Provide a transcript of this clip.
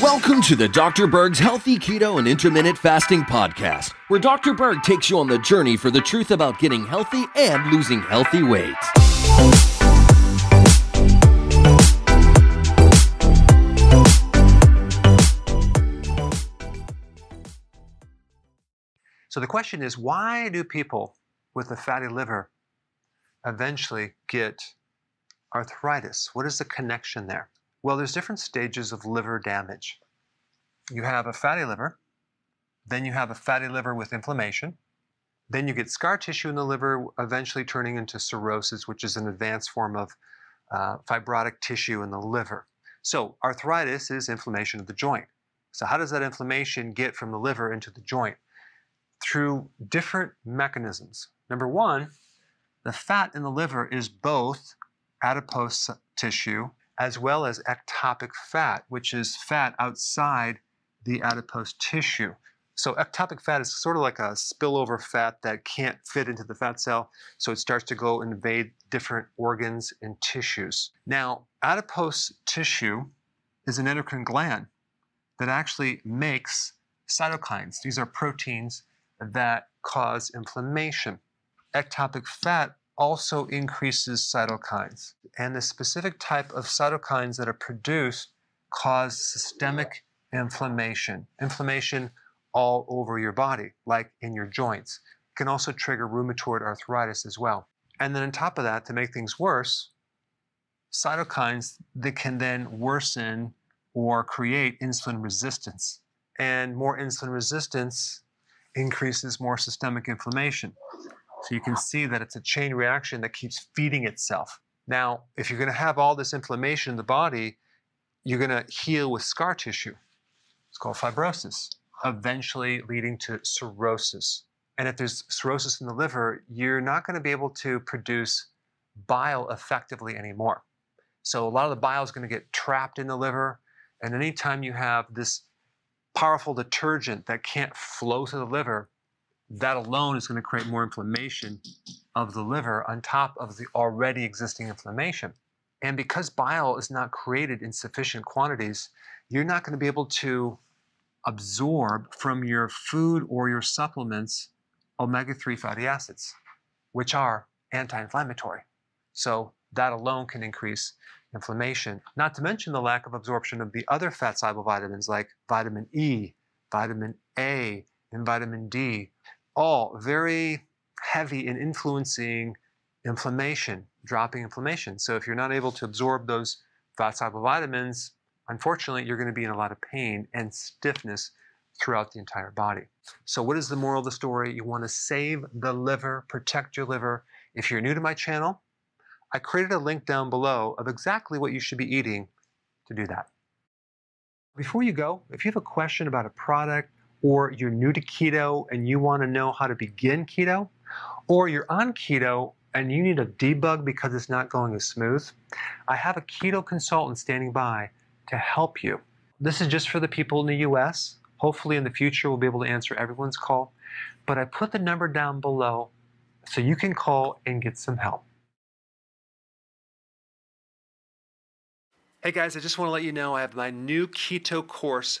Welcome to the Dr. Berg's Healthy Keto and Intermittent Fasting Podcast, where Dr. Berg takes you on the journey for the truth about getting healthy and losing healthy weight. So the question is why do people with a fatty liver eventually get arthritis? What is the connection there? Well, there's different stages of liver damage. You have a fatty liver, then you have a fatty liver with inflammation, then you get scar tissue in the liver, eventually turning into cirrhosis, which is an advanced form of uh, fibrotic tissue in the liver. So, arthritis is inflammation of the joint. So, how does that inflammation get from the liver into the joint? Through different mechanisms. Number one, the fat in the liver is both adipose tissue as well as ectopic fat, which is fat outside the adipose tissue. So ectopic fat is sort of like a spillover fat that can't fit into the fat cell, so it starts to go invade different organs and tissues. Now, adipose tissue is an endocrine gland that actually makes cytokines. These are proteins that cause inflammation. Ectopic fat also increases cytokines. And the specific type of cytokines that are produced cause systemic inflammation. Inflammation all over your body, like in your joints. It can also trigger rheumatoid arthritis as well. And then on top of that, to make things worse, cytokines that can then worsen or create insulin resistance. And more insulin resistance increases more systemic inflammation. So you can see that it's a chain reaction that keeps feeding itself. Now, if you're going to have all this inflammation in the body, you're going to heal with scar tissue. It's called fibrosis, eventually leading to cirrhosis. And if there's cirrhosis in the liver, you're not going to be able to produce bile effectively anymore. So a lot of the bile is going to get trapped in the liver. And anytime you have this powerful detergent that can't flow to the liver, that alone is going to create more inflammation of the liver on top of the already existing inflammation. And because bile is not created in sufficient quantities, you're not going to be able to absorb from your food or your supplements omega 3 fatty acids, which are anti inflammatory. So that alone can increase inflammation, not to mention the lack of absorption of the other fat soluble vitamins like vitamin E, vitamin A, and vitamin D, all very heavy in influencing inflammation, dropping inflammation. So if you're not able to absorb those fat soluble vitamins, unfortunately, you're going to be in a lot of pain and stiffness throughout the entire body. So what is the moral of the story? You want to save the liver, protect your liver. If you're new to my channel, I created a link down below of exactly what you should be eating to do that. Before you go, if you have a question about a product, or you're new to keto and you want to know how to begin keto, or you're on keto and you need a debug because it's not going as smooth, I have a keto consultant standing by to help you. This is just for the people in the US. Hopefully, in the future, we'll be able to answer everyone's call. But I put the number down below so you can call and get some help. Hey guys, I just want to let you know I have my new keto course